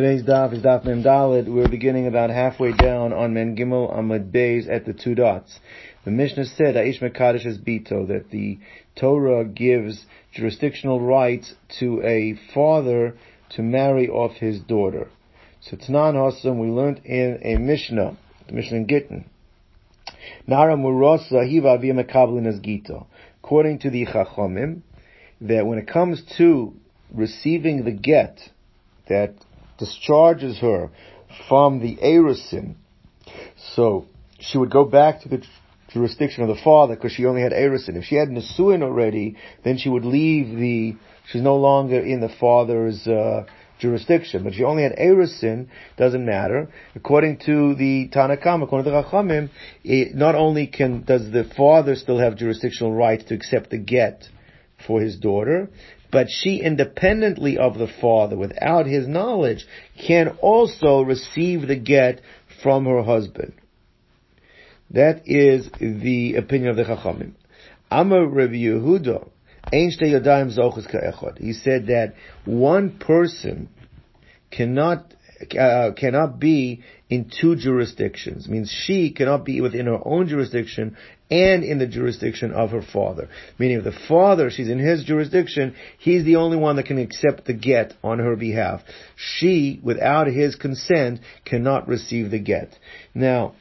Today's daf is daf Mem Dalid. We're beginning about halfway down on Men Gimel Amud Beis at the two dots. The Mishnah said Aish Mekadesh is Bito that the Torah gives jurisdictional rights to a father to marry off his daughter. So Tanan Hassam we learned in a Mishnah, the Mishnah in Gittin. Nara Murosa Hiva Mekablin as Gito. According to the Chachomim, that when it comes to receiving the get that discharges her from the Erisin, so she would go back to the jurisdiction of the father because she only had Erisin. If she had Nesuin already, then she would leave the, she's no longer in the father's, uh, jurisdiction, but she only had Erisin, doesn't matter. According to the Tanakam, according to the Chachamim, it, not only can, does the father still have jurisdictional right to accept the get for his daughter, but she independently of the father, without his knowledge, can also receive the get from her husband. That is the opinion of the Chachamim. Amar Rabbi Yehuda, he said that one person cannot uh, cannot be in two jurisdictions. It means she cannot be within her own jurisdiction and in the jurisdiction of her father. Meaning if the father, she's in his jurisdiction, he's the only one that can accept the get on her behalf. She, without his consent, cannot receive the get. Now,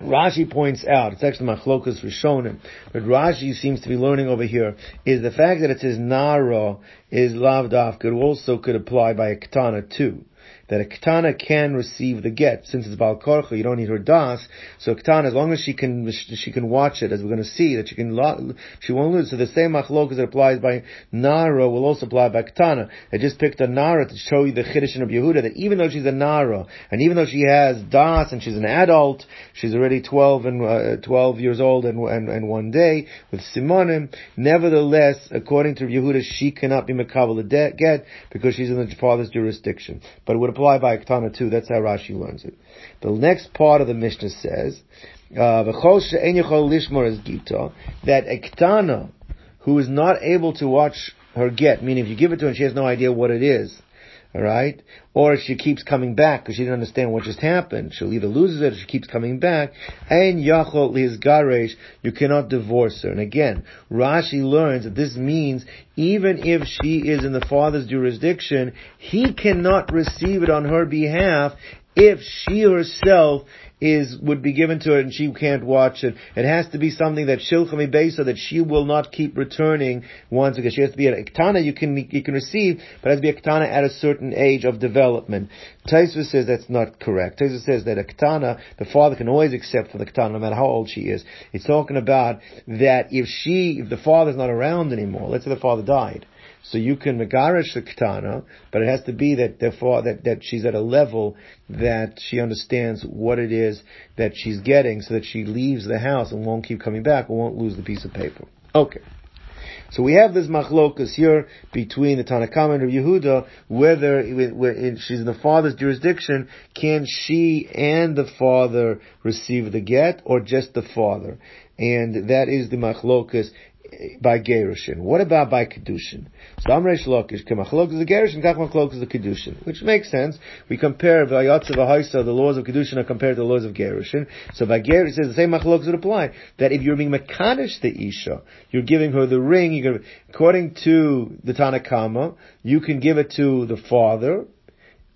Rashi points out, it's actually machlokas rishonim, but Rashi seems to be learning over here, is the fact that it says nara is lavdaf could also could apply by a katana too that a katana can receive the get since it's bal korcha. You don't need her das. So katana, as long as she can she can watch it, as we're going to see, that she can she won't lose. So the same machlok that applies by nara will also apply by katana. I just picked a nara to show you the chiddush of Yehuda that even though she's a nara and even though she has das and she's an adult, she's already twelve and uh, twelve years old and, and and one day with simonim. Nevertheless, according to Yehuda, she cannot be makabel the get because she's in the father's jurisdiction. But it would apply apply by Aktana too. That's how Rashi learns it. The next part of the Mishnah says, uh, that Aktana, who is not able to watch her get, meaning if you give it to her and she has no idea what it is, Alright? Or she keeps coming back because she didn't understand what just happened. She'll either lose it or she keeps coming back. And Yachol is garesh, you cannot divorce her. And again, Rashi learns that this means even if she is in the father's jurisdiction, he cannot receive it on her behalf if she herself is would be given to her and she can't watch it. It has to be something that shilchami besa that she will not keep returning once again. She has to be an iktana you can you can receive, but has to be a iktana at a certain age of development. Tosfos says that's not correct. Tosfos says that a iktana, the father can always accept for the iktana no matter how old she is. It's talking about that if she, if the father's not around anymore, let's say the father died, so you can megarish the katana, but it has to be that therefore that, that she's at a level that she understands what it is that she's getting so that she leaves the house and won't keep coming back or won't lose the piece of paper. Okay. So we have this machlokas here between the Tanakama and Yehuda, whether she's in the father's jurisdiction, can she and the father receive the get, or just the father? And that is the machlokas by Gerushin. What about by Kedushin? So Amresh Lokish, Kemachlok is the Gerushin, Kachmachlok is the Kedushin. Which makes sense. We compare Vayatzav Haisa, the laws of Kedushin are compared to the laws of Gerushin. So by Gerushin, says the same Machlok would apply. That if you're being Makadish the Isha, you're giving her the ring, you're gonna, according to the Tanakama, you can give it to the father,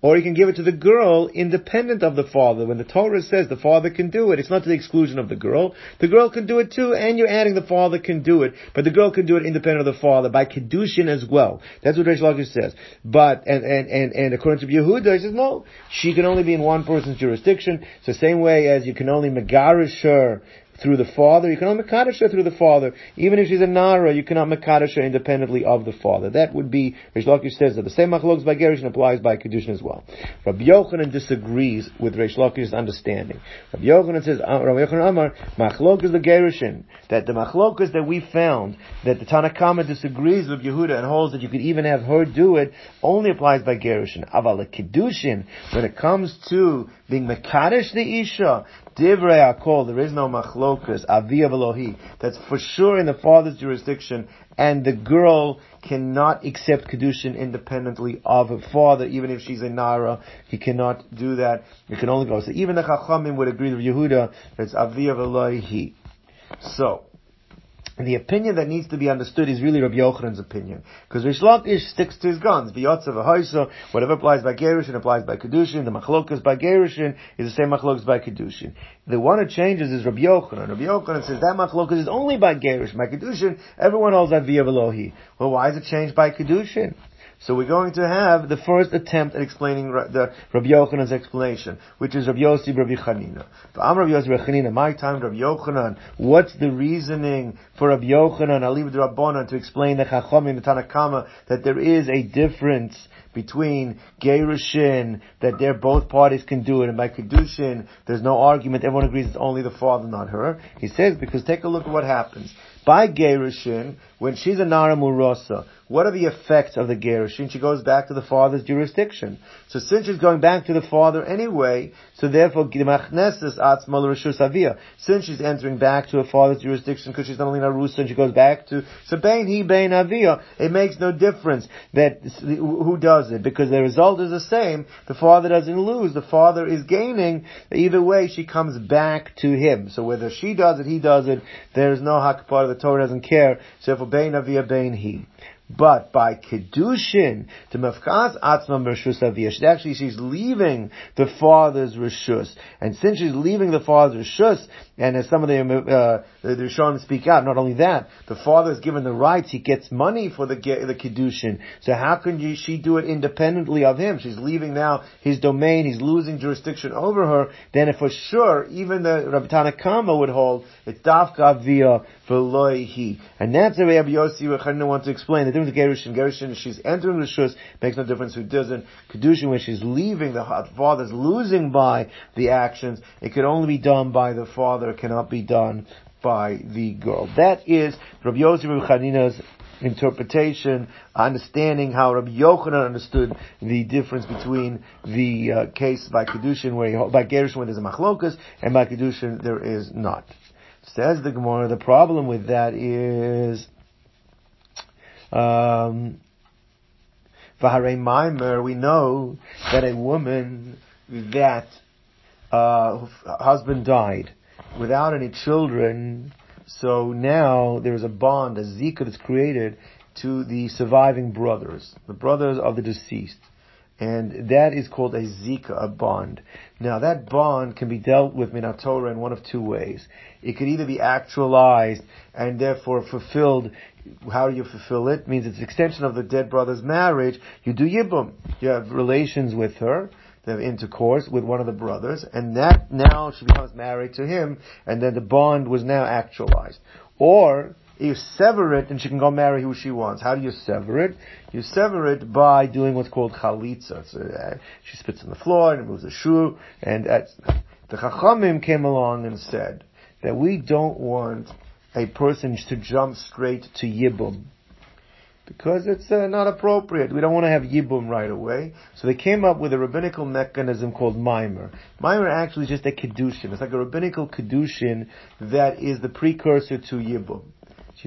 or you can give it to the girl independent of the father. When the Torah says the father can do it, it's not to the exclusion of the girl. The girl can do it too, and you're adding the father can do it, but the girl can do it independent of the father by kedushin as well. That's what Reish Lakish says. But and and and, and according to Yehuda, he says no, she can only be in one person's jurisdiction. So same way as you can only megarish her through the father. You cannot Makadish her through the father. Even if she's a Nara, you cannot Makadish her independently of the father. That would be, Reish Lakish says that the same Machloks by Gerushin applies by Kedushin as well. Rabbi Yochanan disagrees with Reish Lakish's understanding. Rabbi Yochanan says, uh, Rabbi Yochanan Amar, Machlok is the Gerushin. That the Machlokas that we found, that the Tanakama disagrees with Yehuda and holds that you could even have her do it, only applies by Gerushin. Aval Kedushin, when it comes to being Makadish the Isha, Divrei Akol, there is no machlokas, avia velohi. That's for sure in the father's jurisdiction, and the girl cannot accept kedushin independently of her father, even if she's a nara. He cannot do that. It can only go. So even the chachamim would agree with Yehuda that's it's avia velohi. So the opinion that needs to be understood is really Rabbi Yochanan's opinion. Because Reish Lakish sticks to his guns. V'yotza v'hoisa, whatever applies by Gerushin applies by Kedushin. The machlokas by Gerushin is the same machlokas by Kedushin. The one that changes is Rabbi Yochanan. Rabbi Yochanan says that machlokas is only by Gerushin. By Kedushin, everyone holds that via Velohi. Well, why is it changed by Kedushin? So we're going to have the first attempt at explaining the Rabbi Yochanan's explanation, which is Rabbi Yossi Rabbi Chanina. I'm Rabbi Yossi Rabbi Chanina, my time Rabbi Yochanan. What's the reasoning for Rabbi Yochanan, to Rabbanan to explain the Chachamim, in the Tanakama, that there is a difference between Gerushin, that they're both parties can do it, and by Kedushin, there's no argument, everyone agrees it's only the father, not her. He says, because take a look at what happens. By Gerushin, when she's a Nara Murasa, what are the effects of the Gerushin? She goes back to the father's jurisdiction. So since she's going back to the father anyway, so therefore, since she's entering back to her father's jurisdiction because she's not only Narusa and she goes back to, so Bain He Bain Avia, it makes no difference that who does it because the result is the same. The father doesn't lose. The father is gaining. Either way, she comes back to him. So whether she does it, he does it, there is no hakpar. The Torah doesn't care. So for Bain Avia, Bain He. But by Kedushin, to Mefkas Atzma Rishus Aviyah, actually she's leaving the father's Rishus. And since she's leaving the father's Rishus, and as some of the, uh, the Rishonim speak out, not only that, the father is given the rights, he gets money for the, the Kedushin. So how can she do it independently of him? She's leaving now his domain, he's losing jurisdiction over her, then for sure, even the Rabbi Tanakama would hold, it's Dafka Aviyah Veloihi. And that's the way Rabbi Yossi Rechanina wants to explain. The difference between Gerushin, Gerushin, she's entering the Shus, makes no difference who doesn't. Kedushin, when she's leaving, the father's losing by the actions. It can only be done by the father, it cannot be done by the girl. That is Rabbi Yossi Rechanina's interpretation, understanding how Rabbi Yochanan understood the difference between the uh, case by Kedushin, where he, by Gerushin where there's a machlokas, and by Kedushin there is not. Says the Gemara, the problem with that is, um, Maimer, we know that a woman that uh, husband died without any children, so now there is a bond, a zika that's created to the surviving brothers, the brothers of the deceased. And that is called a zika, a bond. Now that bond can be dealt with in Torah in one of two ways. It could either be actualized and therefore fulfilled. How do you fulfill it? means it's extension of the dead brother's marriage. You do yibum. You have relations with her. They have intercourse with one of the brothers, and that now she becomes married to him, and then the bond was now actualized. Or you sever it and she can go marry who she wants. How do you sever it? You sever it by doing what's called chalitza. So, uh, she spits on the floor and moves a shoe, and that's, the Chachamim came along and said that we don't want a person to jump straight to Yibum. Because it's uh, not appropriate. We don't want to have Yibum right away. So they came up with a rabbinical mechanism called Mimer. Mimer actually is just a Kedushin. It's like a rabbinical Kedushin that is the precursor to Yibum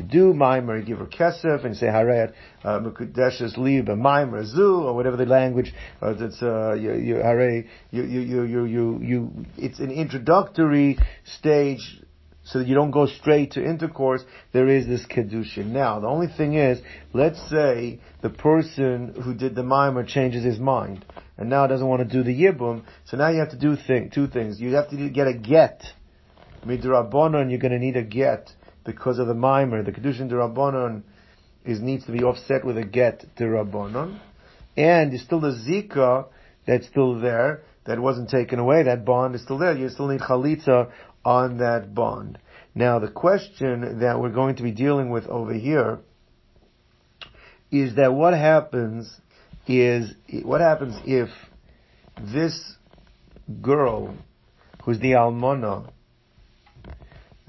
you do mimer, you give her kesef, and you say harayat uh, mekudeshes liib a mimer zu or whatever the language. Or it's uh, you you haray you you you you you you. It's an introductory stage. So that you don't go straight to intercourse, there is this kedushin. Now, the only thing is, let's say the person who did the mimer changes his mind, and now doesn't want to do the yibum, so now you have to do thing, two things. You have to get a get. Midrabanon, you're going to need a get because of the mimer. The kedushin derabanan is needs to be offset with a get derabanan, and there's still the zika that's still there that wasn't taken away. That bond is still there. You still need chalitza on that bond. Now the question that we're going to be dealing with over here is that what happens is what happens if this girl who's the almana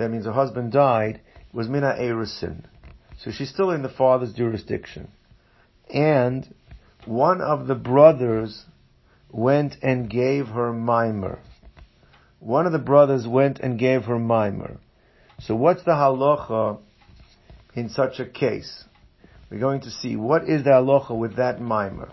that means her husband died, was Mina Erusin. So she's still in the father's jurisdiction. And one of the brothers went and gave her mimer. one of the brothers went and gave her mimer. So what's the halacha in such a case? We're going to see what is the halacha with that mimer.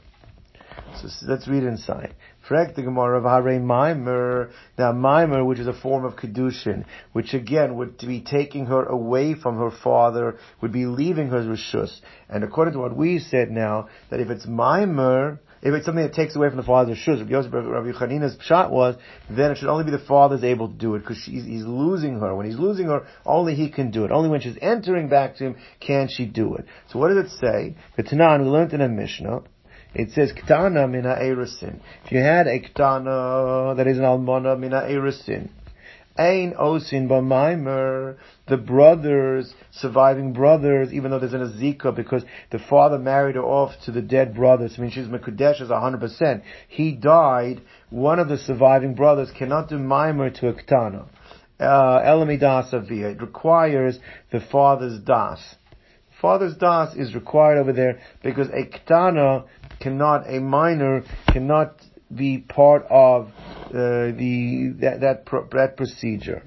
So let's read inside. Frek the Gemara of Hare Mimer, Now Mimer, which is a form of Kedushin, which again would be taking her away from her father, would be leaving her Rishus. And according to what we said now, that if it's Mimer, if it's something that takes away from the father's shuz, Rabbi Yosef, Rabbi Chanina's shot was, then it should only be the father's able to do it, because he's losing her. When he's losing her, only he can do it. Only when she's entering back to him can she do it. So what does it say? The Tanan, we learned in a Mishnah, it says ktana mina erisin. If you had a ktana that is an almana mina erisin, Ain osin b'maimer, the brothers, surviving brothers, even though there's an azika, because the father married her off to the dead brothers, I mean she's mekudesh as 100%. He died, one of the surviving brothers cannot do maimer to a ktana. Uh, avia. It requires the father's das. Father's das is required over there because a ktana cannot, a minor cannot be part of uh, the that that, that procedure.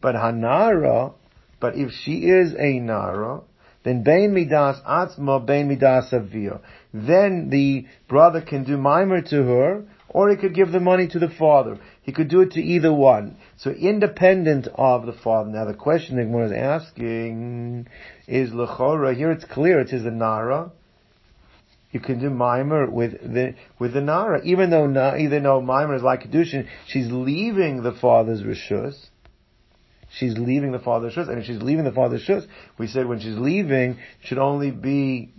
But hanara, but if she is a nara, then bein midas atzma, bein midas avia. Then the brother can do mimer to her, or he could give the money to the father. He could do it to either one. So independent of the father. Now the question that one is asking is lechora. Here it's clear it is a nara you can do mimer with the with the nara, even though na, even though mimer is like kedushin, she's leaving the father's rishus. She's leaving the father's rishus, and if she's leaving the father's rishus, we said when she's leaving, should only be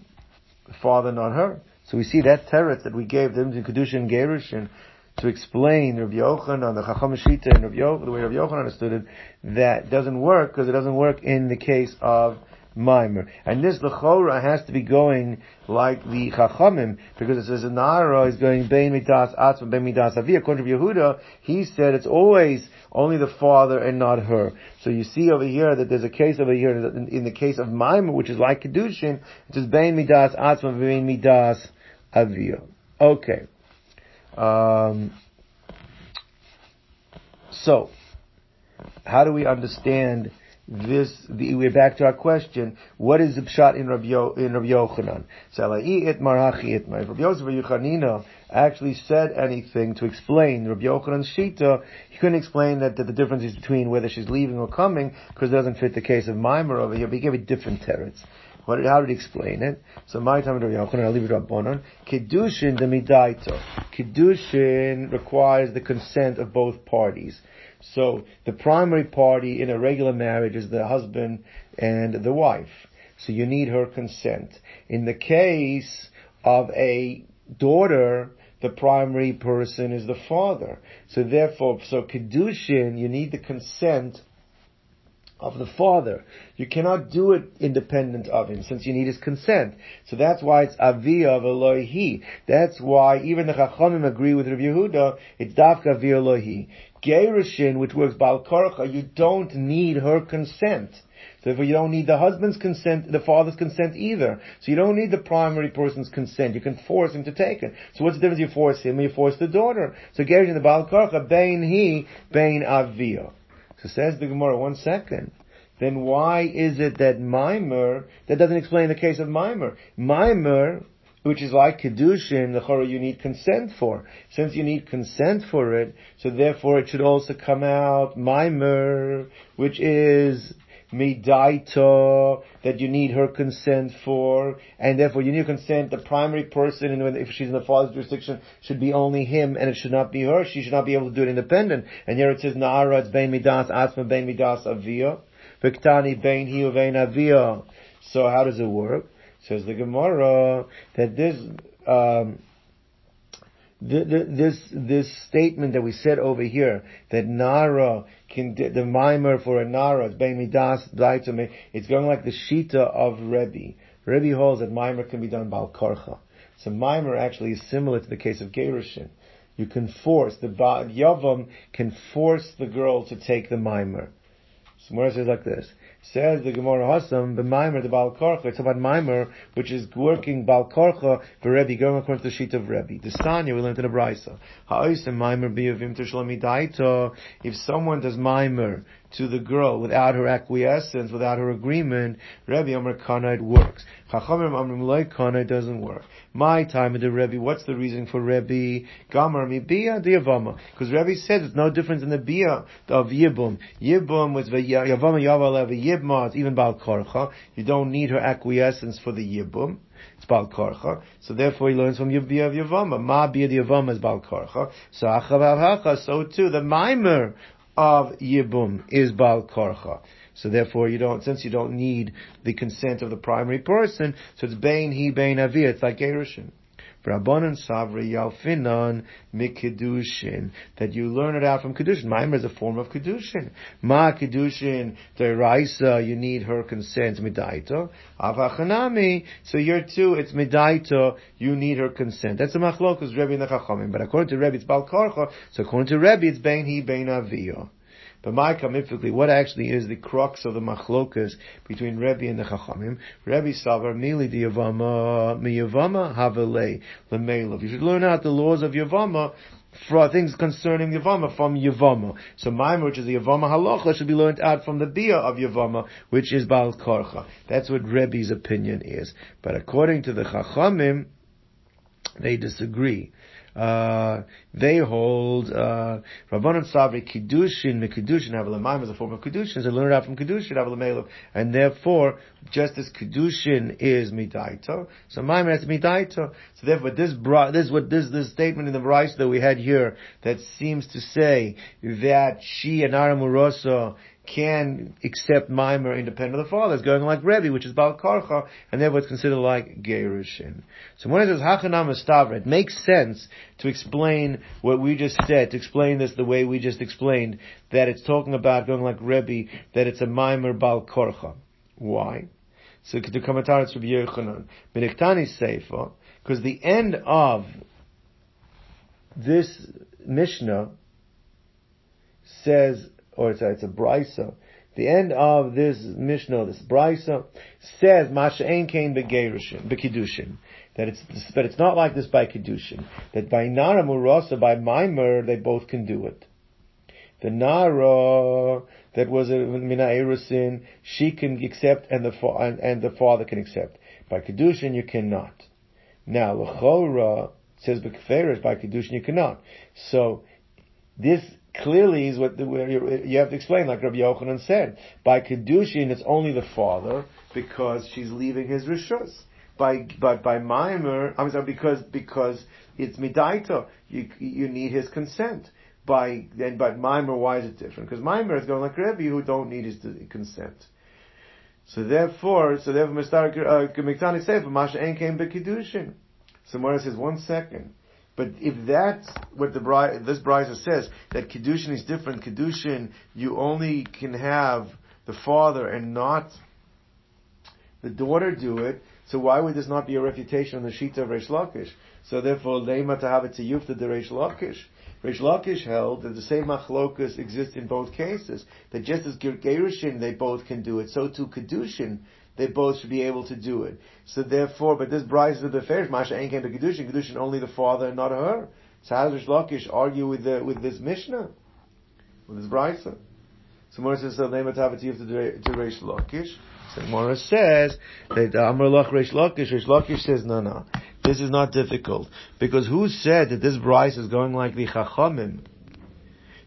the father, not her. So we see that teretz that we gave them to kedushin gerushin to explain Rabbi Yochanan, the Chacham Shita, and Rabbi Yochanan, the way Rabbi Yochanan understood it, that doesn't work because it doesn't work in the case of mimer. And this lechora has to be going like the chachamim because it says Nara is going bein midas atzma bein midas avi. According to Yehuda, he said it's always only the father and not her. So you see over here that there's a case over here in, in the case of mimer, which is like kedushin, it says bein midas atzma bein midas avi. Okay. Um, so, how do we understand this, the, we're back to our question, what is the pshat in Rabbi, Yo, in Rabbi Yochanan? Sala'i itmar hachi itmar. If Rabbi Yosef Yuchanina actually said anything to explain Rabbi Yochanan's shita, he couldn't explain that, that the difference is between whether she's leaving or coming, because it doesn't fit the case of Mimer over here, but he gave it different terets. What, how did he explain it? So my time Rabbi Yochanan, I'll leave it Rabbanon. Kedushin demidaito. Kedushin requires the consent of both parties. So the primary party in a regular marriage is the husband and the wife. So you need her consent. In the case of a daughter, the primary person is the father. So therefore, so kedushin, you need the consent of the father. You cannot do it independent of him, since you need his consent. So that's why it's avia of Elohi. That's why even the Chachamim agree with Rabbi Yehuda, it's dafka avia Elohi. Gerushin, which works Bal Korcha, you don't need her consent. So therefore you don't need the husband's consent, the father's consent either. So you don't need the primary person's consent. You can force him to take it. So what's the difference? You force him or you force the daughter. So Gerushin, the Bal Korcha, Bain he, Bain avio. So says the Gemara, one second. Then why is it that Mimer, that doesn't explain the case of Mimer. Mimer, which is like Kedushin, the Chorah you need consent for. Since you need consent for it, so therefore it should also come out Mimer, which is midaito that you need her consent for, and therefore you need consent. The primary person, if she's in the father's jurisdiction, should be only him, and it should not be her. She should not be able to do it independent. And here it says Naara, it's bein midas asma, bein midas avia, viktani bein hi uvein avia. So how does it work? Says the Gemara that this. Um, this this statement that we said over here that Nara can the mimer for a Nara is midas it's going like the shita of Rebbe. Rebbe holds that mimer can be done by karcha. So mimer actually is similar to the case of gerushin. You can force the yavam can force the girl to take the mimer. So Gemara says like this: Says the Gemara Hassam, the Mimer, the Baal Korcha, it's about Mimer, which is working Baal Korcha for Rebbe, going according to the sheet of Rebbe. The Sanya, we learned in abrisa how is the Brisa. Ha'osim Mimer biyavim to If someone does Mimer to the girl without her acquiescence, without her agreement, Rebbe Amr Kana, it works. Chachamim Amrim Loi Kana, it doesn't work. My time of the Rebbe, what's the reason for Rebbe? Gamar mi Bia Yavama. Because Rebbe says it's no difference in the Bia of Yibum. Yibum was Yavama Yavala Yibma, even Bal Korcha. You don't need her acquiescence for the Yibum. It's Bal Korcha. So therefore he learns from Yibia of Yavama. Ma Bia Yavama is Bal Korcha. So Achav so too, the Mimer of Yibum is Bal Korcha. So therefore you don't, since you don't need the consent of the primary person, so it's Bain, he, Bain, Avir, it's like Gerushin. Rabbanan Savri Yalfinan Mikidushin. That you learn it out from Kedushin. Maimer is a form of Kedushin. Ma Kedushin Deraisa, you need her consent, Midaito. Avachanami, so you're too, it's Midaito, you need her consent. That's a machlokus Rebbe and. But according to Rebbe, it's Balkarcha, so according to Rebbe, it's Bein. But my kamiflically, what actually is the crux of the machlokas between Rebbe and the Chachamim? Rebbe Savar Mili the Yavama Havele Lemelov. You should learn out the laws of Yavama for things concerning Yavama from Yavama. So Maimar, which is the Yavama halacha, should be learned out from the Bia of Yavama, which is Baal Korcha. That's what Rebbe's opinion is. But according to the Chachamim, they disagree. Uh, they hold uh, Rabbanon Savri Kiddushin, the Kiddushin Havalamayim is a form of Kiddushin, so learn out from Kiddushin Havalamayim, and therefore, just as Kiddushin is Midaito, so Maimon has Midaito. So therefore, this brought, this what this this statement in the Rice that we had here that seems to say that she and Aramurosa can accept Mimer independent of the father. It's going like Rebbe, which is Baal Karcha, and therefore it's considered like Gerushin. So when it says Hachanam Estavra, it makes sense to explain what we just said, to explain this the way we just explained, that it's talking about going like Rebbe, that it's a Mimer Baal Karcha. Why? So the commentator is Rabbi Yochanan. Beniktani Sefer, because the end of this Mishnah says or it's a, it's a brisa. The end of this Mishnah, this brisa, says Masha Ein Kain Begerushin, Bekidushin. That it's, but it's not like this by Kiddushin. That by Nara Murasa, by Maimer, they both can do it. The Nara, that was a Mina Erusin, she can accept and the, and, and the father can accept. By Kiddushin, you cannot. Now, L'chora, says Bekferish, by Kiddushin, you cannot. So, this clearly is what the, you have to explain, like Rabbi Yochanan said. By Kedushin, it's only the father because she's leaving his rishus. By but by Maimer, I'm sorry, because because it's midaito, you you need his consent. By then, but Maimer, why is it different? Because Maimer is going like Rabbi who don't need his consent. So therefore, so therefore, Mr. Uh, Miktani Sefer, Masha En came Kedushin. So Mora says, one second. But if that's what the this bride says, that Kedushin is different, Kedushin, you only can have the father and not the daughter do it, so why would this not be a refutation on the sheet of Reish Lakish? So therefore, have it to the Reish Lakish. Reish Lakish held that the same machlokas exists in both cases. That just as Gerushin, they both can do it, so too Kedushin, they both should be able to do it. So therefore, but this bride is the ferish, Masha to Kedushin, Kedushin only the father and not her. So how does Lakish argue with the, with this Mishnah? With this bride? So Mora says, so name Atavativ to, Reish Lakish. So Mora says that uh, Amr Lach Reish Lakish, Reish Lakish says, no, no. This is not difficult. Because who said that this bride is going like the Chachamim?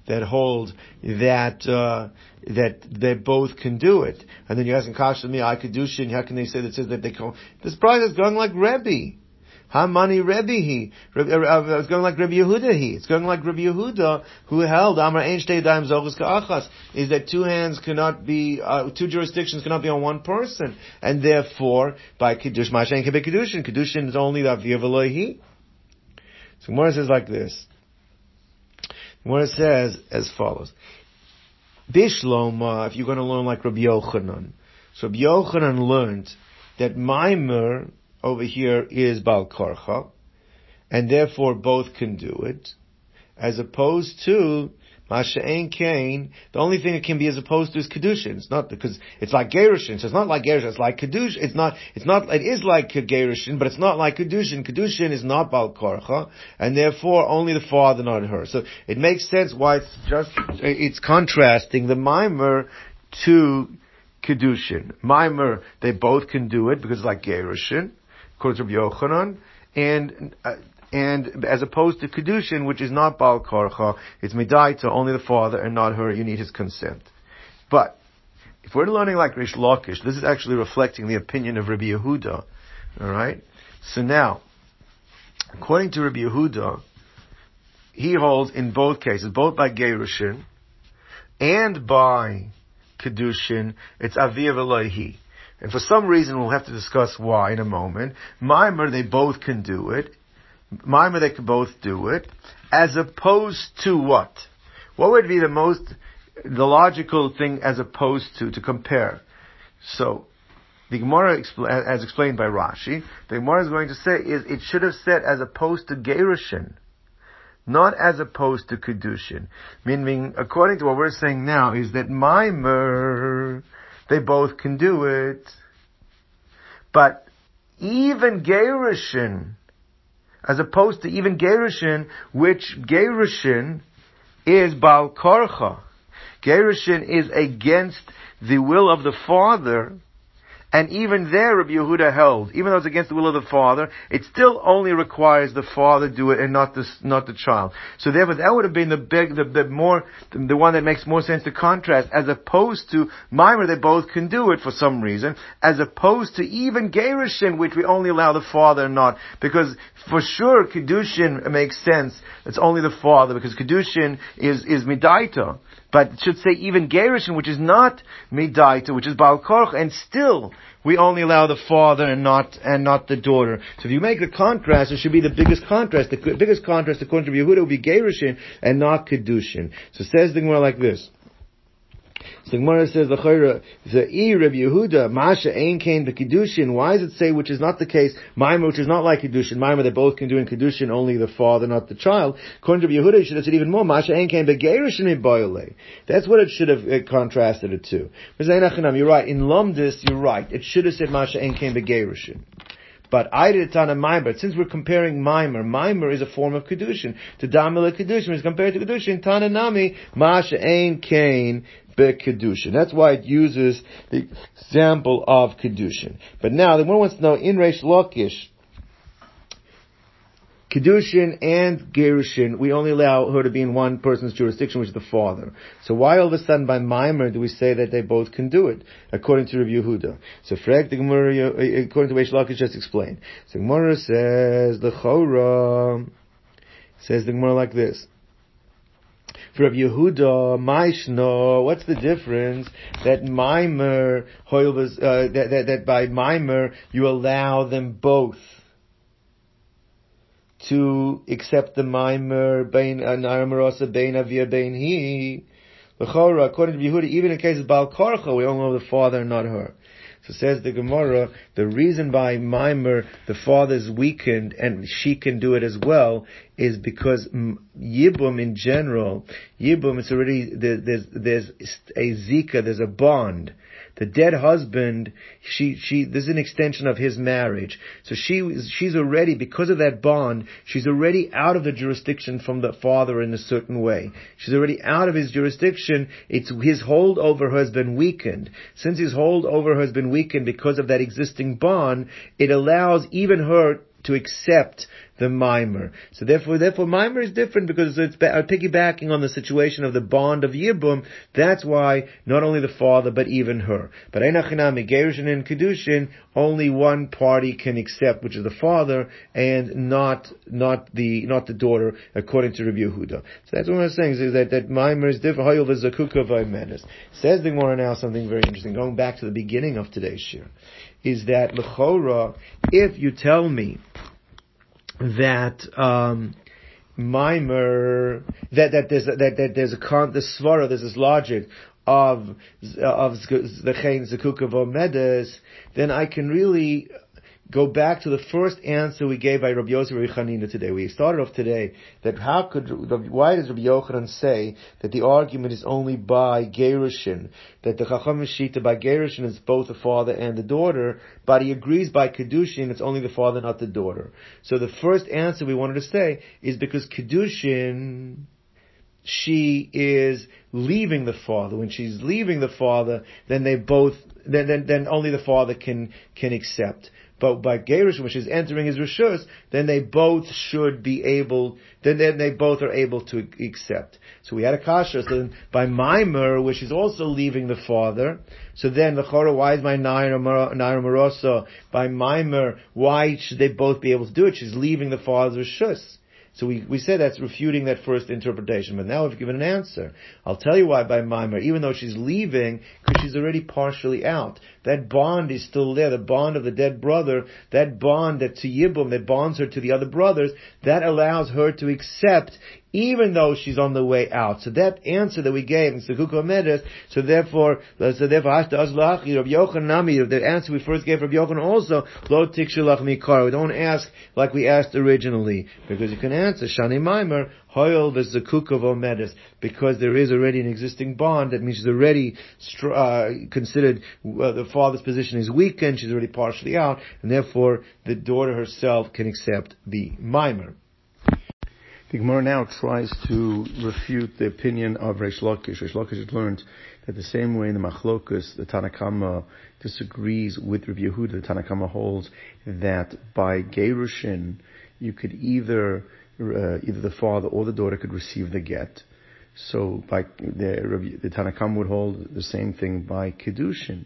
That hold that uh, that they both can do it. And then you're asking Kasha me, I could do shin. How can they say that says that they can? This price is going like Rebbe. Hamani Rebbe he. Uh, uh, it's going like Rebbe Yehuda he. It's going like Rebbe Yehuda who held Amar Ein Daim Zogus Ka'achas is that two hands cannot be, uh, two jurisdictions cannot be on one person. And therefore, by Kiddush Mashen Kebe Kiddushin, Kiddushin is only the Aviyah he. So Gemara says like this where it says as follows. Bishloma, if you're going to learn like Rabbi Yochanan. So Rabbi Yochanan learned that Maimer over here is Bal Karcha, and therefore both can do it, as opposed to Masha'en Kain, the only thing it can be as opposed to is Kedushin. It's not because, it's like Gerushin, so it's not like Gerushin, it's like Kedush, it's not, it's not, it is like Gerushin, but it's not like Kedushin. Kedushin is not Bal Korcha, and therefore only the father, not her. So it makes sense why it's just, it's contrasting the Mimer to Kedushin. Mimer, they both can do it because it's like Gerushin, according to Yochanan, and, uh, and as opposed to kedushin, which is not bal karcha, it's midaita, only the father and not her. You need his consent. But if we're learning like Reish Lakish, this is actually reflecting the opinion of Rabbi Yehuda. All right. So now, according to Rabbi Yehuda, he holds in both cases, both by Gerushin and by Kedushin, it's Aviv Elohi. And for some reason, we'll have to discuss why in a moment. Mimer, they both can do it. Mimer, they could both do it. As opposed to what? What would be the most, the logical thing as opposed to, to compare? So, the Gemara, as explained by Rashi, the Gemara is going to say is it should have said as opposed to Gerushin, not as opposed to Kedushin. Meaning, according to what we're saying now, is that Mimer, they both can do it. But even Gerushin, as opposed to even Gerushin, which Gerushin is Bal Korcha. Gerushin is against the will of the father, and even there, Rabbi Yehuda held, even though it's against the will of the father, it still only requires the father do it and not the not the child. So therefore, that would have been the big, the, the more, the, the one that makes more sense to contrast, as opposed to Mimer, they both can do it for some reason, as opposed to even Gerushin, which we only allow the father not, because for sure Kedushin makes sense. It's only the father because Kedushin is is midaita. But it should say even Gerushin, which is not Midaita, which is Baal Korch, and still we only allow the father and not and not the daughter. So if you make the contrast, it should be the biggest contrast. The biggest contrast according to Yehuda would be Gerushin and not Kedushin. So says the Gemara like this. So Gemara says the Chayra, the E Rabbi Yehuda, Masha Ein Kain Kedushin. Why does it say, which is not the case, Maimah, which is not like Kedushin, Maimah they both can do in Kedushin, only the father, not the child. According to Yehuda, it should have said even more, Masha Ein Kain Begerishin That's what it should have contrasted it to. You're right. In Lumdis, you're right. It should have said Masha Ein Kain Begerishin. But I did it on a mimer. Since we're comparing mimer, mimer is a form of kedushin. To damila kedushin is compared to kedushin. Tananami masha ein kain Kedushin. That's why it uses the example of Kedushin. But now, the one wants to know, in Reish Lakish, Kedushin and Gerushin, we only allow her to be in one person's jurisdiction, which is the father. So why all of a sudden by Mimer do we say that they both can do it, according to Rabbi Yehuda? So the Gemara, uh, according to Reish Lakish, just explained. So Gemara says, the Chora, says the Gemara like this. For Rabbi Yehuda, Maishno, what's the difference that Mimer, uh, that, that, that by Mimer you allow them both to accept the Mimer, Bain, Naramarasa, Bain Avir, Bain He. According to Yehuda, even in case of Bal Korcha, we only know the father not her. So says the Gemara, the reason by Mimer the father's weakened and she can do it as well is because Yibum in general, Yibum it's already, there's, there's a Zika, there's a bond the dead husband, she, she, this is an extension of his marriage. So she, she's already, because of that bond, she's already out of the jurisdiction from the father in a certain way. She's already out of his jurisdiction. It's, his hold over her has been weakened. Since his hold over her has been weakened because of that existing bond, it allows even her to accept the mimer. So therefore, therefore, mimer is different because it's uh, piggybacking on the situation of the bond of Yibum. That's why not only the father, but even her. But Einachinami, Gerushin and Kedushin, only one party can accept, which is the father, and not, not the, not the daughter, according to Rabbi Yehuda. So that's what I'm saying, is that, that mimer is different. Says the Gemara now something very interesting, going back to the beginning of today's shir, is that Lechora, if you tell me that um, mimer that that there's that, that there's a con the svara there's this logic of of the chain zakukav medes, then I can really go back to the first answer we gave by Rabbi Yosef Chanina today. We started off today that how could, why does Rabbi Yochanan say that the argument is only by Gerushin, that the Chacham Shita by Gerushin is both the father and the daughter, but he agrees by Kedushin it's only the father, not the daughter. So the first answer we wanted to say is because Kedushin, she is leaving the father. When she's leaving the father, then they both, then, then, then only the father can, can accept. But by Gerish, which is entering his Rishus, then they both should be able, then, then they both are able to accept. So we had a kasha, so then by Maimer, which is also leaving the father, so then the Chora, why is my Naira Marosa, by Maimer, why should they both be able to do it? She's leaving the father's Rishus. So we, we said that's refuting that first interpretation, but now we've given an answer. I'll tell you why by Maimer, even though she's leaving, because she's already partially out. That bond is still there, the bond of the dead brother, that bond that to Yibum, that bonds her to the other brothers, that allows her to accept even though she's on the way out. So that answer that we gave in Sekuko Medes, so therefore, so therefore, Hashta Azlachi, Rabbi the answer we first gave Rabbi Yochanan also, Lo Tikshulach Mikar. We don't ask like we asked originally, because you can answer Shani Maimer, Hoyel Vezekukov Omedes, because there is already an existing bond, that means she's already uh, considered, uh, the father's position is weakened, she's already partially out, and therefore the daughter herself can accept the mimer. The Gemara now tries to refute the opinion of Reish Lakish. Reish Lakish has learned that the same way in the Machlokus, the Tanakama disagrees with Rabbi Yehuda. The Tanakama holds that by Gerushin, you could either, either the father or the daughter could receive the get. So by the, the Tanakam would hold the same thing by Kedushin.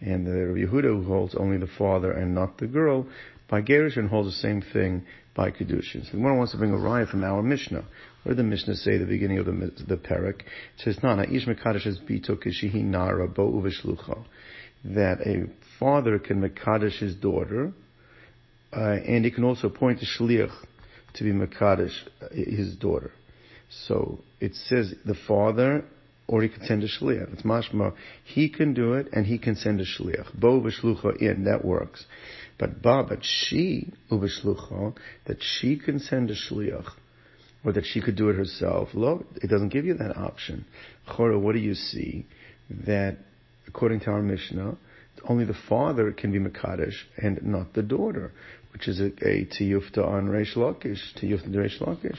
And the Rabbi Yehuda who holds only the father and not the girl, by Gerushin holds the same thing by Kedushin. So the Gemara wants to bring a riot from our Mishnah. What did the Mishnah say at the beginning of the, the Perek? It says, Nana, Ish Mekadosh es nara bo uveshlucha. That a father can Mekadosh his daughter, uh, and he can also appoint a Shliach to be Mekadosh uh, his daughter. So it says the father or he can send a shliach. It's mashma. He can do it, and he can send a shliach. Bo v'shlucha in that works. But ba, but she uv'shlucha that she can send a shliach, or that she could do it herself. Look, it doesn't give you that option. Chora, what do you see? That according to our Mishnah, only the father can be mekadesh and not the daughter, which is a, a tiyufta on Reish Lakish, tiyufta Reish Lakish.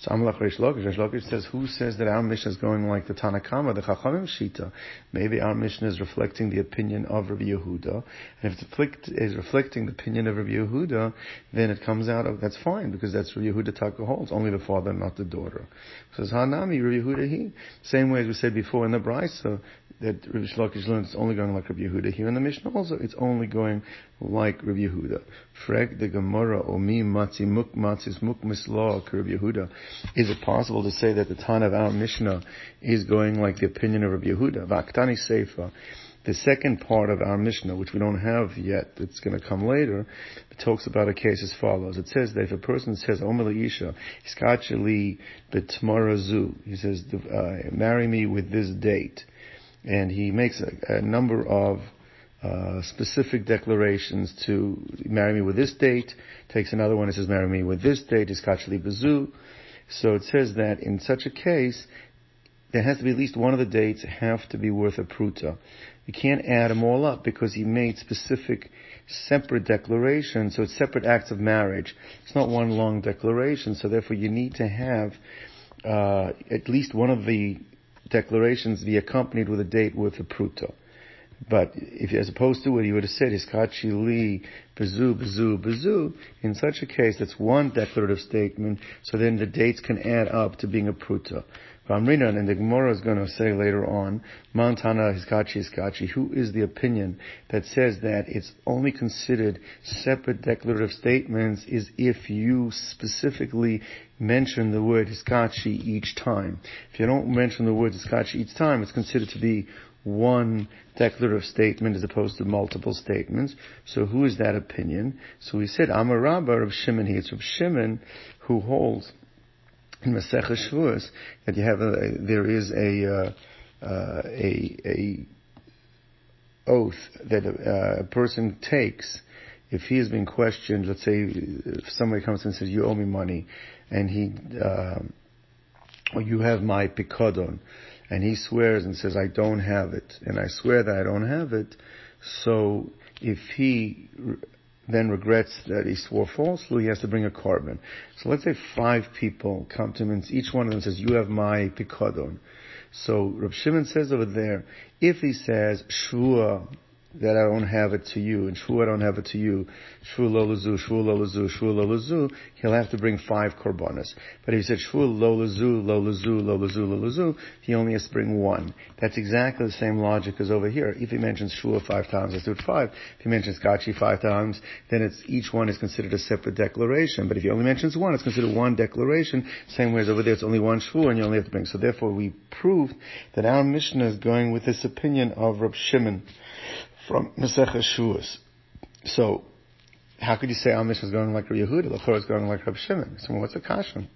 So Amalach Reish Lakish, Reish Lakish says, who says that our Mishnah is going like the Tanakama, the Chachamim Shita? Maybe our Mishnah is reflecting the opinion of Rabbi Yehuda. And if it is reflecting the opinion of Rabbi Yehuda, then it comes out of, that's fine, because that's Rabbi Yehuda Taka holds, only the father, not the daughter. Says Hanami, Rabbi Yehuda he. Same way as we said before in the Brisa, that Rabbi Shlokish learns it's only going like Rabbi Yehuda. Here in the Mishnah also, it's only going like Rabbi Yehuda. Frek the Gemara omi matzi muk matzis muk misla Rabbi Yehuda. Is it possible to say that the Tana of our Mishnah is going like the opinion of Rabbi Yehuda? Vaktani Seifa. The second part of our Mishnah, which we don't have yet, it's going to come later, it talks about a case as follows. It says that if a person says, Omer Isha, he says, uh, marry me with this date and he makes a, a number of uh, specific declarations to marry me with this date. Takes another one and says marry me with this date. Is kachli bazu. So it says that in such a case, there has to be at least one of the dates have to be worth a pruta. You can't add them all up because he made specific separate declarations, so it's separate acts of marriage. It's not one long declaration, so therefore you need to have uh, at least one of the declarations be accompanied with a date with a pruto. But if, as opposed to what he would have said, Hiskachi li, bezu, bezu, bezu, in such a case, that's one declarative statement, so then the dates can add up to being a pruta. Vamrina, and the Gemara is going to say later on, Montana Hiskachi Hiskachi, who is the opinion that says that it's only considered separate declarative statements is if you specifically mention the word Hiskachi each time. If you don't mention the word Hiskachi each time, it's considered to be one declarative statement as opposed to multiple statements. So who is that opinion? So we said Amar Rabbah of Shimon here. It's of Shimon who holds in Masech Shavuos that you have a, there is a, uh, uh, a, a oath that a, a, person takes if he has been questioned, let's say if somebody comes and says, you owe me money, and he, uh, you have my picadon, and he swears and says, I don't have it, and I swear that I don't have it, so if he then regrets that he swore falsely, he has to bring a korban. So let's say five people come to him and each one of them says, you have my picadon. So Rab Shimon says over there, if he says, Shua, that I don't have it to you, and Shvu I don't have it to you, Shvu lolazu, Shvu lolazu, Shvu lolazu, he'll have to bring five korbanos. But if he said Shvu lolazu, lolazu, lolazu, lolazu, he only has to bring one. That's exactly the same logic as over here. If he mentions Shvu five times, let's do it five. If he mentions Gachi five times, then it's, each one is considered a separate declaration. But if he only mentions one, it's considered one declaration, same way as over there, it's only one Shvu and you only have to bring. So therefore we proved that our Mishnah is going with this opinion of Rab Shimon from Masech Shuas. So, how could you say our Mishnah is going like Yehuda? The Torah is going like Rabbi Shimon. So, what's the kashan?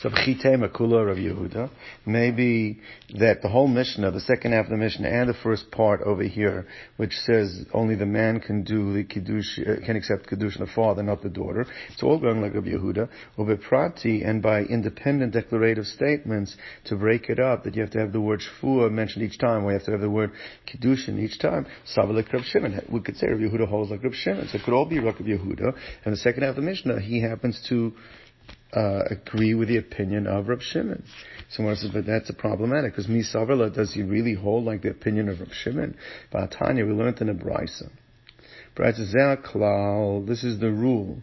So Chite Makula of Yehuda, maybe that the whole Mishnah, the second half of the Mishnah, and the first part over here, which says only the man can do the kiddush, uh, can accept kiddush the father, not the daughter. It's all going like Rabbi Yehuda. Ubeprati, and by independent declarative statements to break it up, that you have to have the word shvua mentioned each time, you have to have the word kiddushin each time. Savalik Rabbi Shimon. We could say Rabbi Yehuda holds like Rabbi Shimon. So it could all be Rabbi Yehuda. And the second half of the Mishnah, he happens to uh, agree with the opinion of Rab Shimon. Someone says, but that's problematic because me Savarla, does he really hold like the opinion of Rab Shimon? But Tanya, we learned in a brisa. Klal, this is the rule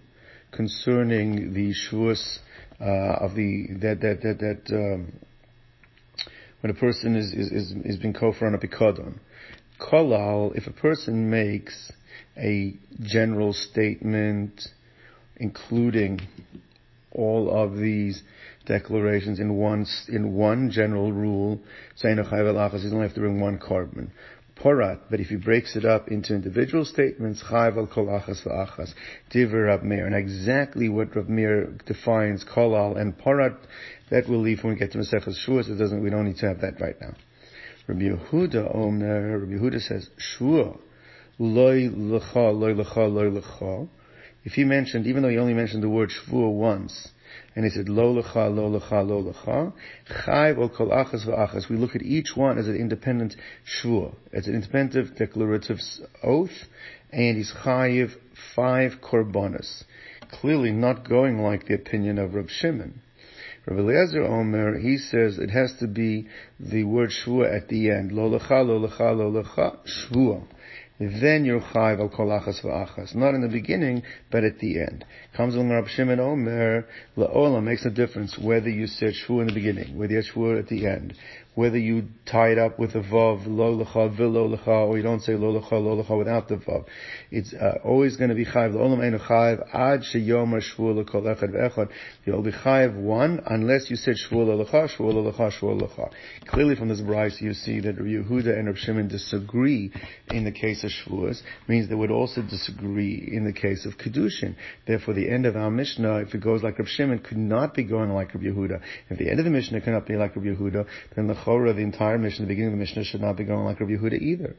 concerning the shuas uh, of the that that that that um, when a person is is is, is being kofar on a pikadon. Kolal, if a person makes a general statement, including all of these declarations in one in one general rule, saying he's only have to bring one korban. Porat, but if he breaks it up into individual statements, chayv al kol achas v'achas, diver Rab Meir, and exactly what Rab Meir defines kolal and porat, that we'll leave when we get to Masechas Shuas. It doesn't, we don't need to have that right now. Rabbi Yehuda Omer, Rabbi Yehuda says, Shua, loy lecha, loy lecha, loy lecha, if he mentioned, even though he only mentioned the word shvua once, and he said lo lecha, lo lecha, lo lecha, chayv or kol achas v'achas, we look at each one as an independent shvua, as an independent declarative oath, and he's chayiv five korbanos. Clearly not going like the opinion of Rab Shimon. Rabbi Eliezer Omer, he says it has to be the word shvua at the end. Lo lecha, lo lecha, lo lecha, shvua then you're chayv al kol achas v'achas. Not in the beginning, but at the end. Comes on Rab Shimon Omer, la'olam makes a difference whether you said shvu in the beginning, whether you said shvu at the end, whether you tie it up with a vav, lo lecha, v'lo lecha, or you don't say lo lecha, lo lecha without the vav. It's uh, always going to be chayiv. L'olam enu chayiv ad sheyom shvu l'kol echad v'echad. You'll be chayiv one unless you said shvu lecha, shvu lecha, shvu lecha. Clearly from this brayse you see that Rabbi Yehuda and Rabbi Shimon disagree in the case of shvuas, means they would also disagree in the case of kedushin. Therefore the end of our Mishnah, if it goes like Rabbi Shimon, could not be going like Rabbi Yehuda. If the end of the Mishnah cannot be like Rabbi Yehuda, then the Chora, the entire Mishnah, the beginning of the Mishnah, should not be going like Rabbi Yehuda either.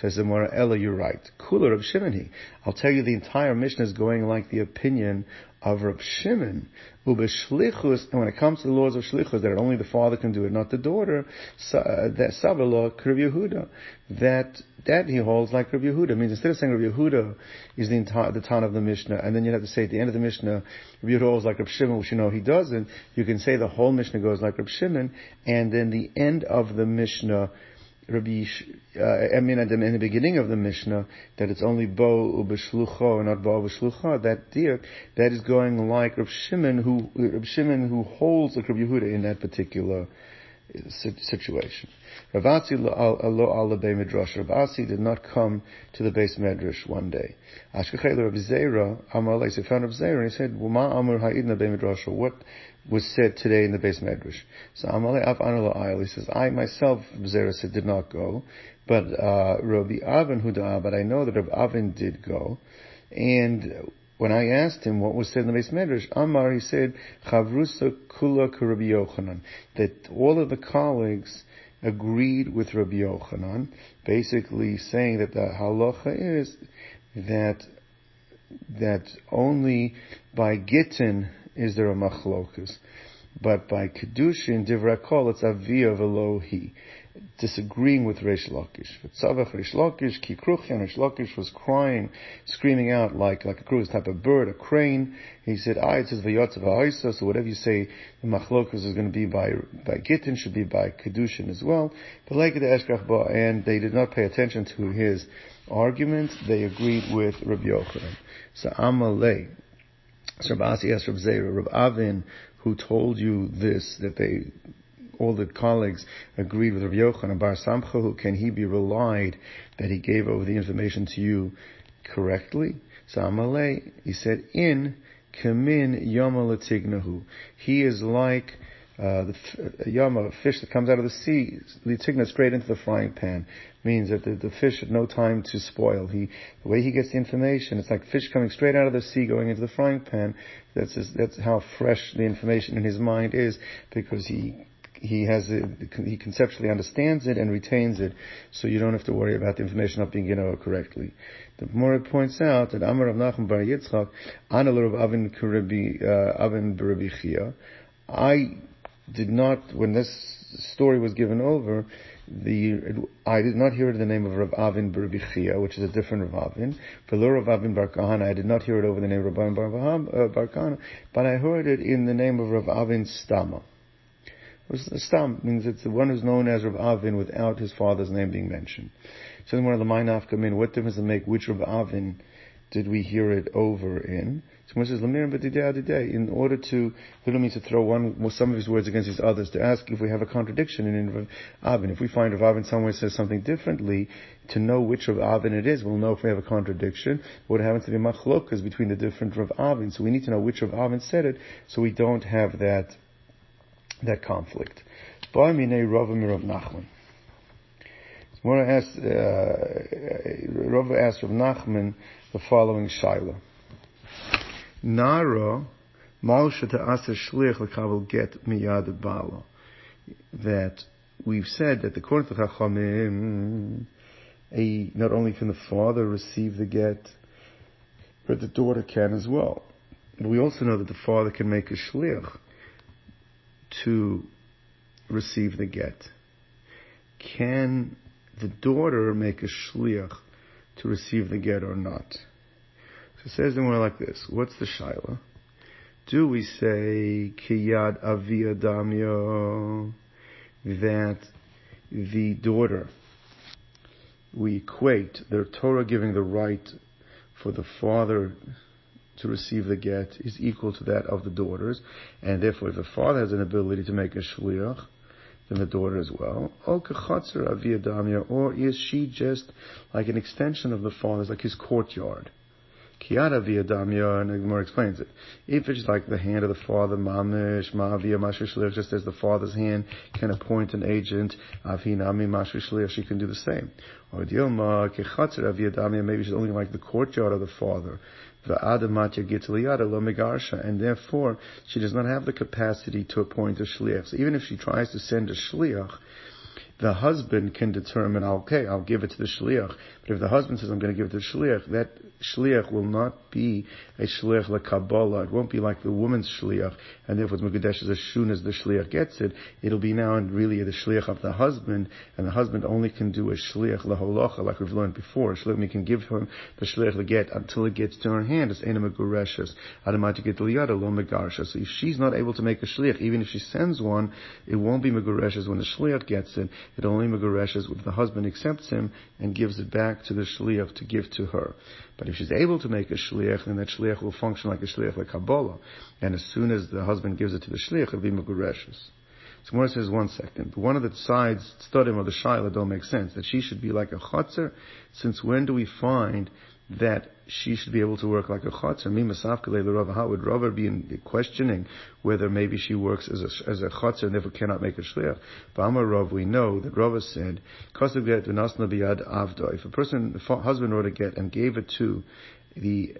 Says the Mora Ella, you're right. Kula Rabbi Shimon I'll tell you the entire Mishnah is going like the opinion of Rabbi Shimon. Ubeshlichus, and when it comes to the laws of shlichus, that only the father can do it, not the daughter, uh, that Sabala, Rabbi Yehuda, that, that he holds like Rabbi Yehuda. It means instead of saying Rabbi Yehuda is the entire, the town of the Mishnah, and then you have to say at the end of the Mishnah, Rabbi Yehuda holds like Rabbi Shimon, which you know he doesn't, you can say the whole Mishnah goes like Rabbi Shimon, and then the end of the Mishnah, Rabbi, uh, I mean, in the beginning of the Mishnah, that it's only bo ubeshlucho and not bo ubeshlucha, that deer, that is going like Rabbi Shimon, who, Rabbi Shimon who holds like Rabbi Yehuda in that particular uh, situation. Ravasi lo al midrash. Ravasi did not come to the base medrash one day. Ashkechei Rabbi Zera, Amar he found Rabbi Zera, and he said, "Wama amar ha'idna be midrash." What was said today in the base medrash. So Amalei Av Ayil, he says, I myself, Zera said, did not go, but uh, Rabbi Avin Huda, but I know that Rabbi Avin did go, and when I asked him what was said in the base medrash, Amar, he said, Chavrusa Kula Rabbi Yochanan, that all of the colleagues agreed with Rabbi Yochanan, basically saying that the halacha is that that only by Gittin is there a machlokus. But by Kedushin, Divrakol, it's Aviyah Velohi disagreeing with Reish Lakish. Tzavach Reish Lakish, Kikruchian, Reish Lakish was crying, screaming out like, like a cruise type of bird, a crane. He said, ah, it says Vayotzav Ha'isa, so whatever you say, the Machlokas is going to be by, by Gittin, should be by Kedushin as well. But like the Eshkach and they did not pay attention to his argument, they agreed with Rabbi Yochanan. So Amalei, Rabbi Asi asked Rabbi Zera, Rabbi Avin, who told you this, that they all the colleagues agreed with Rav Yochanan Bar Samcha, can he be relied that he gave over the information to you correctly? So Amalei, he said, in kamin yama latignahu. He is like uh, the yama, a fish that comes out of the sea, litigna straight into the frying pan, means that the, the fish had no time to spoil. He, the way he gets the information, it's like fish coming straight out of the sea going into the frying pan. That's just, that's how fresh the information in his mind is because he he has it, he conceptually understands it and retains it, so you don't have to worry about the information not being given out correctly. The more it points out that Amar of Nachum Bar Yitzchak, of Avin uh, Avin I did not when this story was given over. The I did not hear it in the name of Rav Avin Barabichia, which is a different Rav Avin. For Rav Avin Bar I did not hear it over the name of Rav Avin Bar, uh, Bar but I heard it in the name of Rav Avin Stama. Stam means it's the one who's known as Rav Avin without his father's name being mentioned. So then one of the Mainaf come in, what difference does it make which Rav Avin did we hear it over in? One says, in order to, we don't mean to throw one, some of his words against his others, to ask if we have a contradiction in Rav Avin. If we find Rav Avin somewhere says something differently, to know which Rav Avin it is, we'll know if we have a contradiction. What happens to be machlokas between the different Rav Avin. So we need to know which Rav Avin said it, so we don't have that that conflict. Rav Rav Nachman. One asked, uh, Rav asked Rav Nachman the following shaila. Nara Malsha Ta'asa Shlich L'Kabel Get Miyad Bala. That we've said that according to Chachamim, a, not only can the father receive the get, but the daughter can as well. We also know that the father can make a shlich to receive the get. Can the daughter make a shliach to receive the get or not? It says the more like this. What's the shaila? Do we say kiyad avia damyo that the daughter we equate the Torah giving the right for the father to receive the get is equal to that of the daughters, and therefore if the father has an ability to make a shliach, then the daughter as well. Oh, Damio, or is she just like an extension of the father's, like his courtyard? Kiara via damya, and Gemara explains it. If it's like the hand of the father, mamish, ma via mashishlich, just as the father's hand can appoint an agent, avhinami mashishlich, she can do the same. Or dilma kechatzer via damya, maybe she's only like the courtyard of the father. The Adamatya Gitliyada Lomegarsha, and therefore, she does not have the capacity to appoint a shliach. So even if she tries to send a shliach, the husband can determine, oh, okay, I'll give it to the shliach. But if the husband says, I'm going to give it to the shliach, that shliach will not be a shliach like Kabbalah. It won't be like the woman's shliach, and therefore it's Mukadesh as soon as the shliach gets it. It'll be now and really the shliach of the husband, and the husband only can do a shliach laholacha, like we've learned before. Shliach can give him the shliach the get until it gets to her hand. It's ena megureshes. Adamati liyada lo megarsha. So if she's not able to make a shliach, even if she sends one, it won't be megureshes when the shliach gets it. It only megureshes if the husband accepts him and gives it back to the shliach to give to her. But if she's able to make a shliach, then that shliach will function like a shliach like Kabbalah. And as soon as the husband gives it to the shliach, it'll be megureshes. So Gemara says one second. One of the sides, studim of the shaila don't make sense. That she should be like a chotzer. Since when do we find that she should be able to work like a chotzer. Me masafkele the Rava. How would Rava be in questioning whether maybe she works as a as a chotzer and therefore cannot make a shliach? Ba'amar Rav, we know that Rava said, "Kosav get v'nasna biyad avdo." If a person, if a husband wrote a get and gave it to the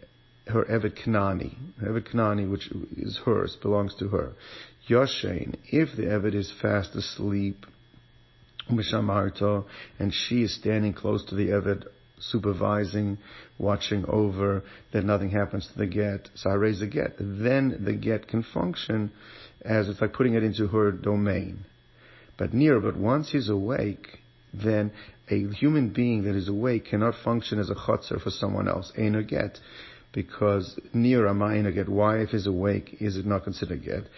her Evet Kanani, Evet Kanani, which is hers, belongs to her. Yoshein, if the Evet is fast asleep, and she is standing close to the Evet supervising, watching over, that nothing happens to the get. So I raise the get. Then the get can function as it's like putting it into her domain. But near, but once he's awake, then a human being that is awake cannot function as a chotzer for someone else. Ain't a get because near a get. Why, if he's awake, is it not considered get?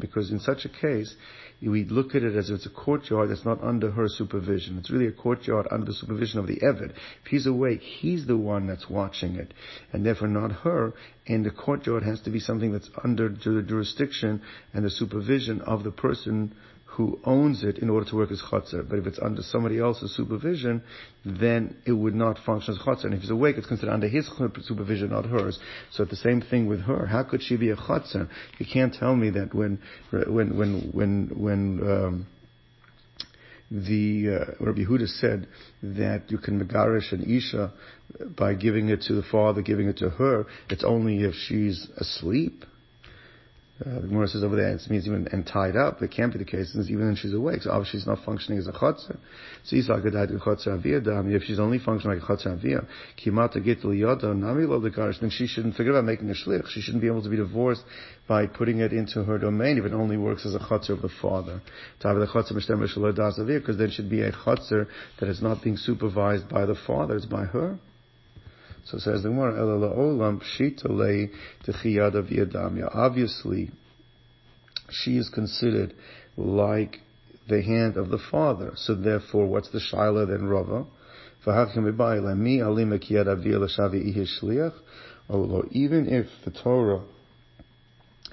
Because in such a case, we look at it as if it's a courtyard that's not under her supervision. It's really a courtyard under the supervision of the Eved. If he's awake, he's the one that's watching it, and therefore not her. And the courtyard has to be something that's under the jurisdiction and the supervision of the person who owns it in order to work as chotzer. But if it's under somebody else's supervision, then it would not function as chotzer. And if he's awake, it's considered under his supervision, not hers. So the same thing with her. How could she be a chotzer? You can't tell me that when, when, when, when, when, um, the uh, Rabbi Huda said that you can megarish an isha by giving it to the father, giving it to her. It's only if she's asleep. Uh, the Gemara says over there it means even and tied up. It can't be the case since even when she's awake. So obviously she's not functioning as a chotzer. So Yitzhak died in chotzer aviyah If she's only functioning like a chotzer aviyah, kimata git liyoda nami lo then she shouldn't forget about making a shlich. She shouldn't be able to be divorced by putting it into her domain if it only works as a chotzer of the father. Because then she'd be a chotzer that is not being supervised by the father, it's by her. So says the Gemara, Ela olam pshita le techiyada v'yadamya. Obviously, she is considered like the hand of the father. So therefore, what's the shaila then, Rava? Oh, even if the Torah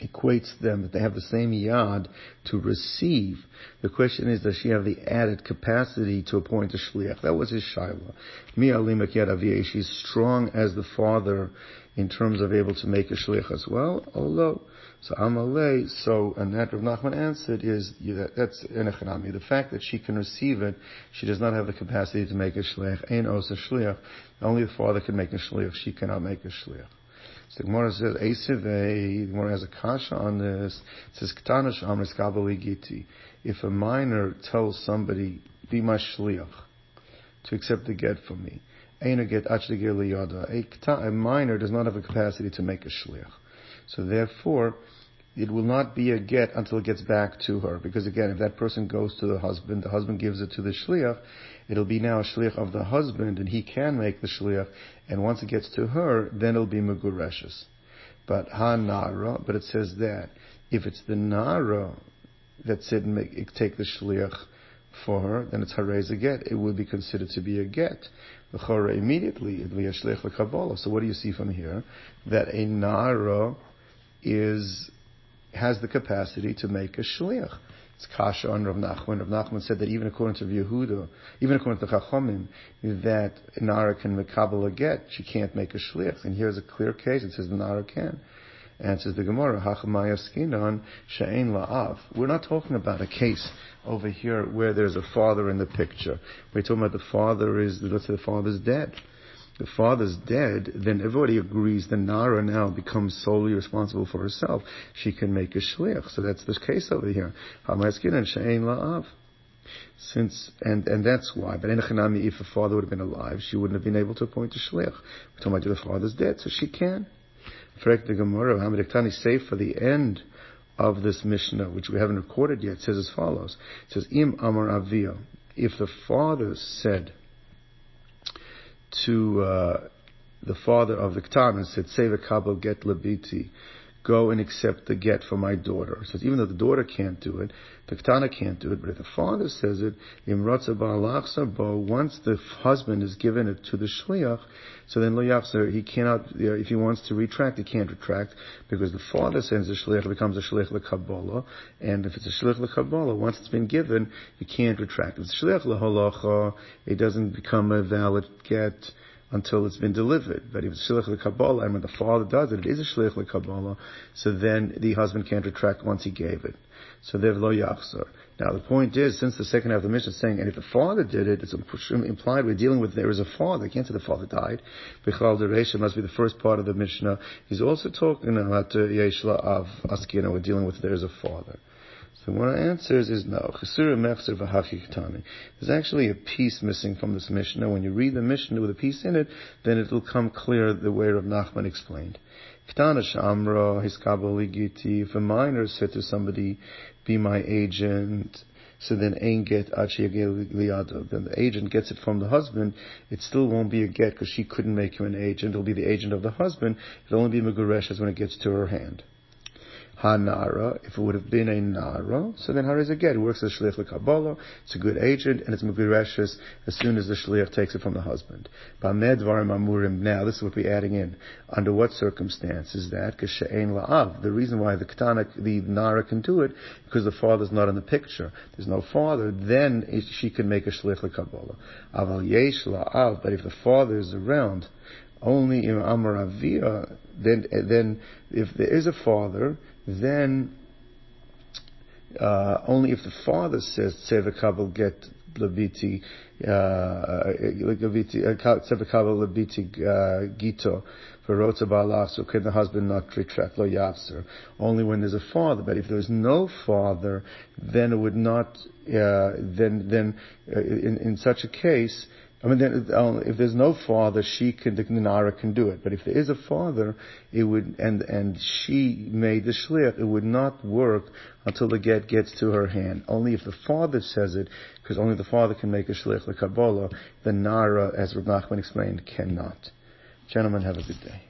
equates them that they have the same yad to receive. The question is, does she have the added capacity to appoint a shliach? That was his shaila. Mi alimak yad She's strong as the father in terms of able to make a shliach as well. Although, so amalei, so, and that Rav Nachman answered is, that, that's enechanami. The fact that she can receive it, she does not have the capacity to make a shliach. Ein os a shliach. Only the father can make a shliach. She cannot make a shliach. So the Gemara says, Eisevei, eh, the Gemara has a kasha on this. It says, Giti. If a minor tells somebody, be my shliach, to accept the get from me, get liyada. A minor does not have a capacity to make a shliach. So therefore, it will not be a get until it gets back to her. Because again, if that person goes to the husband, the husband gives it to the shliach, it'll be now a shliach of the husband, and he can make the shliach. And once it gets to her, then it'll be megureshes. But ha nara, but it says that if it's the nara that said make, take the shliach for her, then it's harez a get. It would be considered to be a get. The chora immediately it'll be a shliach kabbalah. So what do you see from here? That a nara is has the capacity to make a shliach. It's kasha on Rav Nachman. Rav Nachman said that even according to Yehuda, even according to Chachomim, that Nara can mekabel a get, she can't make a shliach. And here's a clear case. It says Nara can. And says the Gemara, Hachamaya skinon she'ein la'av. We're not talking about a case over here where there's a father in the picture. We're talking about the father is, let's say the father's dead the father's dead, then everybody agrees the Nara now becomes solely responsible for herself. She can make a shliach. So that's the case over here. Since, and, and that's why. But Enochanami, if the father would have been alive, she wouldn't have been able to appoint a shliach. We're talking about the father's dead, so she can. Frek the Gemara, Hamid say for the end of this Mishnah, which we haven't recorded yet, says as follows. It says, Im Amar Avia. If the father said, to uh, the father of the Ktan and said, Seva Kabel get labiti, go and accept the get for my daughter. So even though the daughter can't do it, the Ketana can't do it, but if the father says it, once the husband is given it to the Shliach, so then lo he cannot, if he wants to retract, he can't retract, because the father sends the Shliach, it becomes a Shliach LeKabbalah, and if it's a Shliach LeKabbalah, once it's been given, you can't retract. If it's Shliach it doesn't become a valid get, until it's been delivered. But if it's shliach Kabbalah, and when the father does it, it is a shliach Kabbalah, so then the husband can't retract once he gave it. So they've lo yachzor. Now the point is, since the second half of the Mishnah is saying, and if the father did it, it's implied we're dealing with there is a father. Can't say the father died. Bechal Deresha must be the first part of the Mishnah. He's also talking about uh, Yeshla of Askina. We're dealing with there is a father. Of the answers is no. There's actually a piece missing from this Mishnah. When you read the Mishnah with a piece in it, then it will come clear the way Rav Nachman explained. If a minor said to somebody, be my agent, so then ain't get. Then the agent gets it from the husband, it still won't be a get because she couldn't make him an agent. It'll be the agent of the husband. It'll only be Meguresh when it gets to her hand. Hanara, if it would have been a Nara, so then Hara is a get. It works as Shliach Kabbalah, it's a good agent, and it's Megireshes as soon as the Shliach takes it from the husband. Now this is what we're adding in. Under what circumstances that? K'she'ein la'av. The reason why the Ketana, the Nara can do it, because the father's not in the picture. There's no father, then she can make a Shliach Kabbalah. Aval yesh la'av, but if the father is around, only in Amaravia, then, then if there is a father, then uh, only if the father says Tzevaka will get labiti Tzevaka labiti gito for so can the husband not retract lo yafser? Only when there's a father. But if there's no father, then it would not. Uh, then then uh, in in such a case, I mean, uh, if there's no father, she can, the Nara can do it. But if there is a father, it would, and, and she made the shliach, it would not work until the get gets to her hand. Only if the father says it, because only the father can make a shliach, the Kabbalah, the Nara, as Rav Nachman explained, cannot. Gentlemen, have a good day.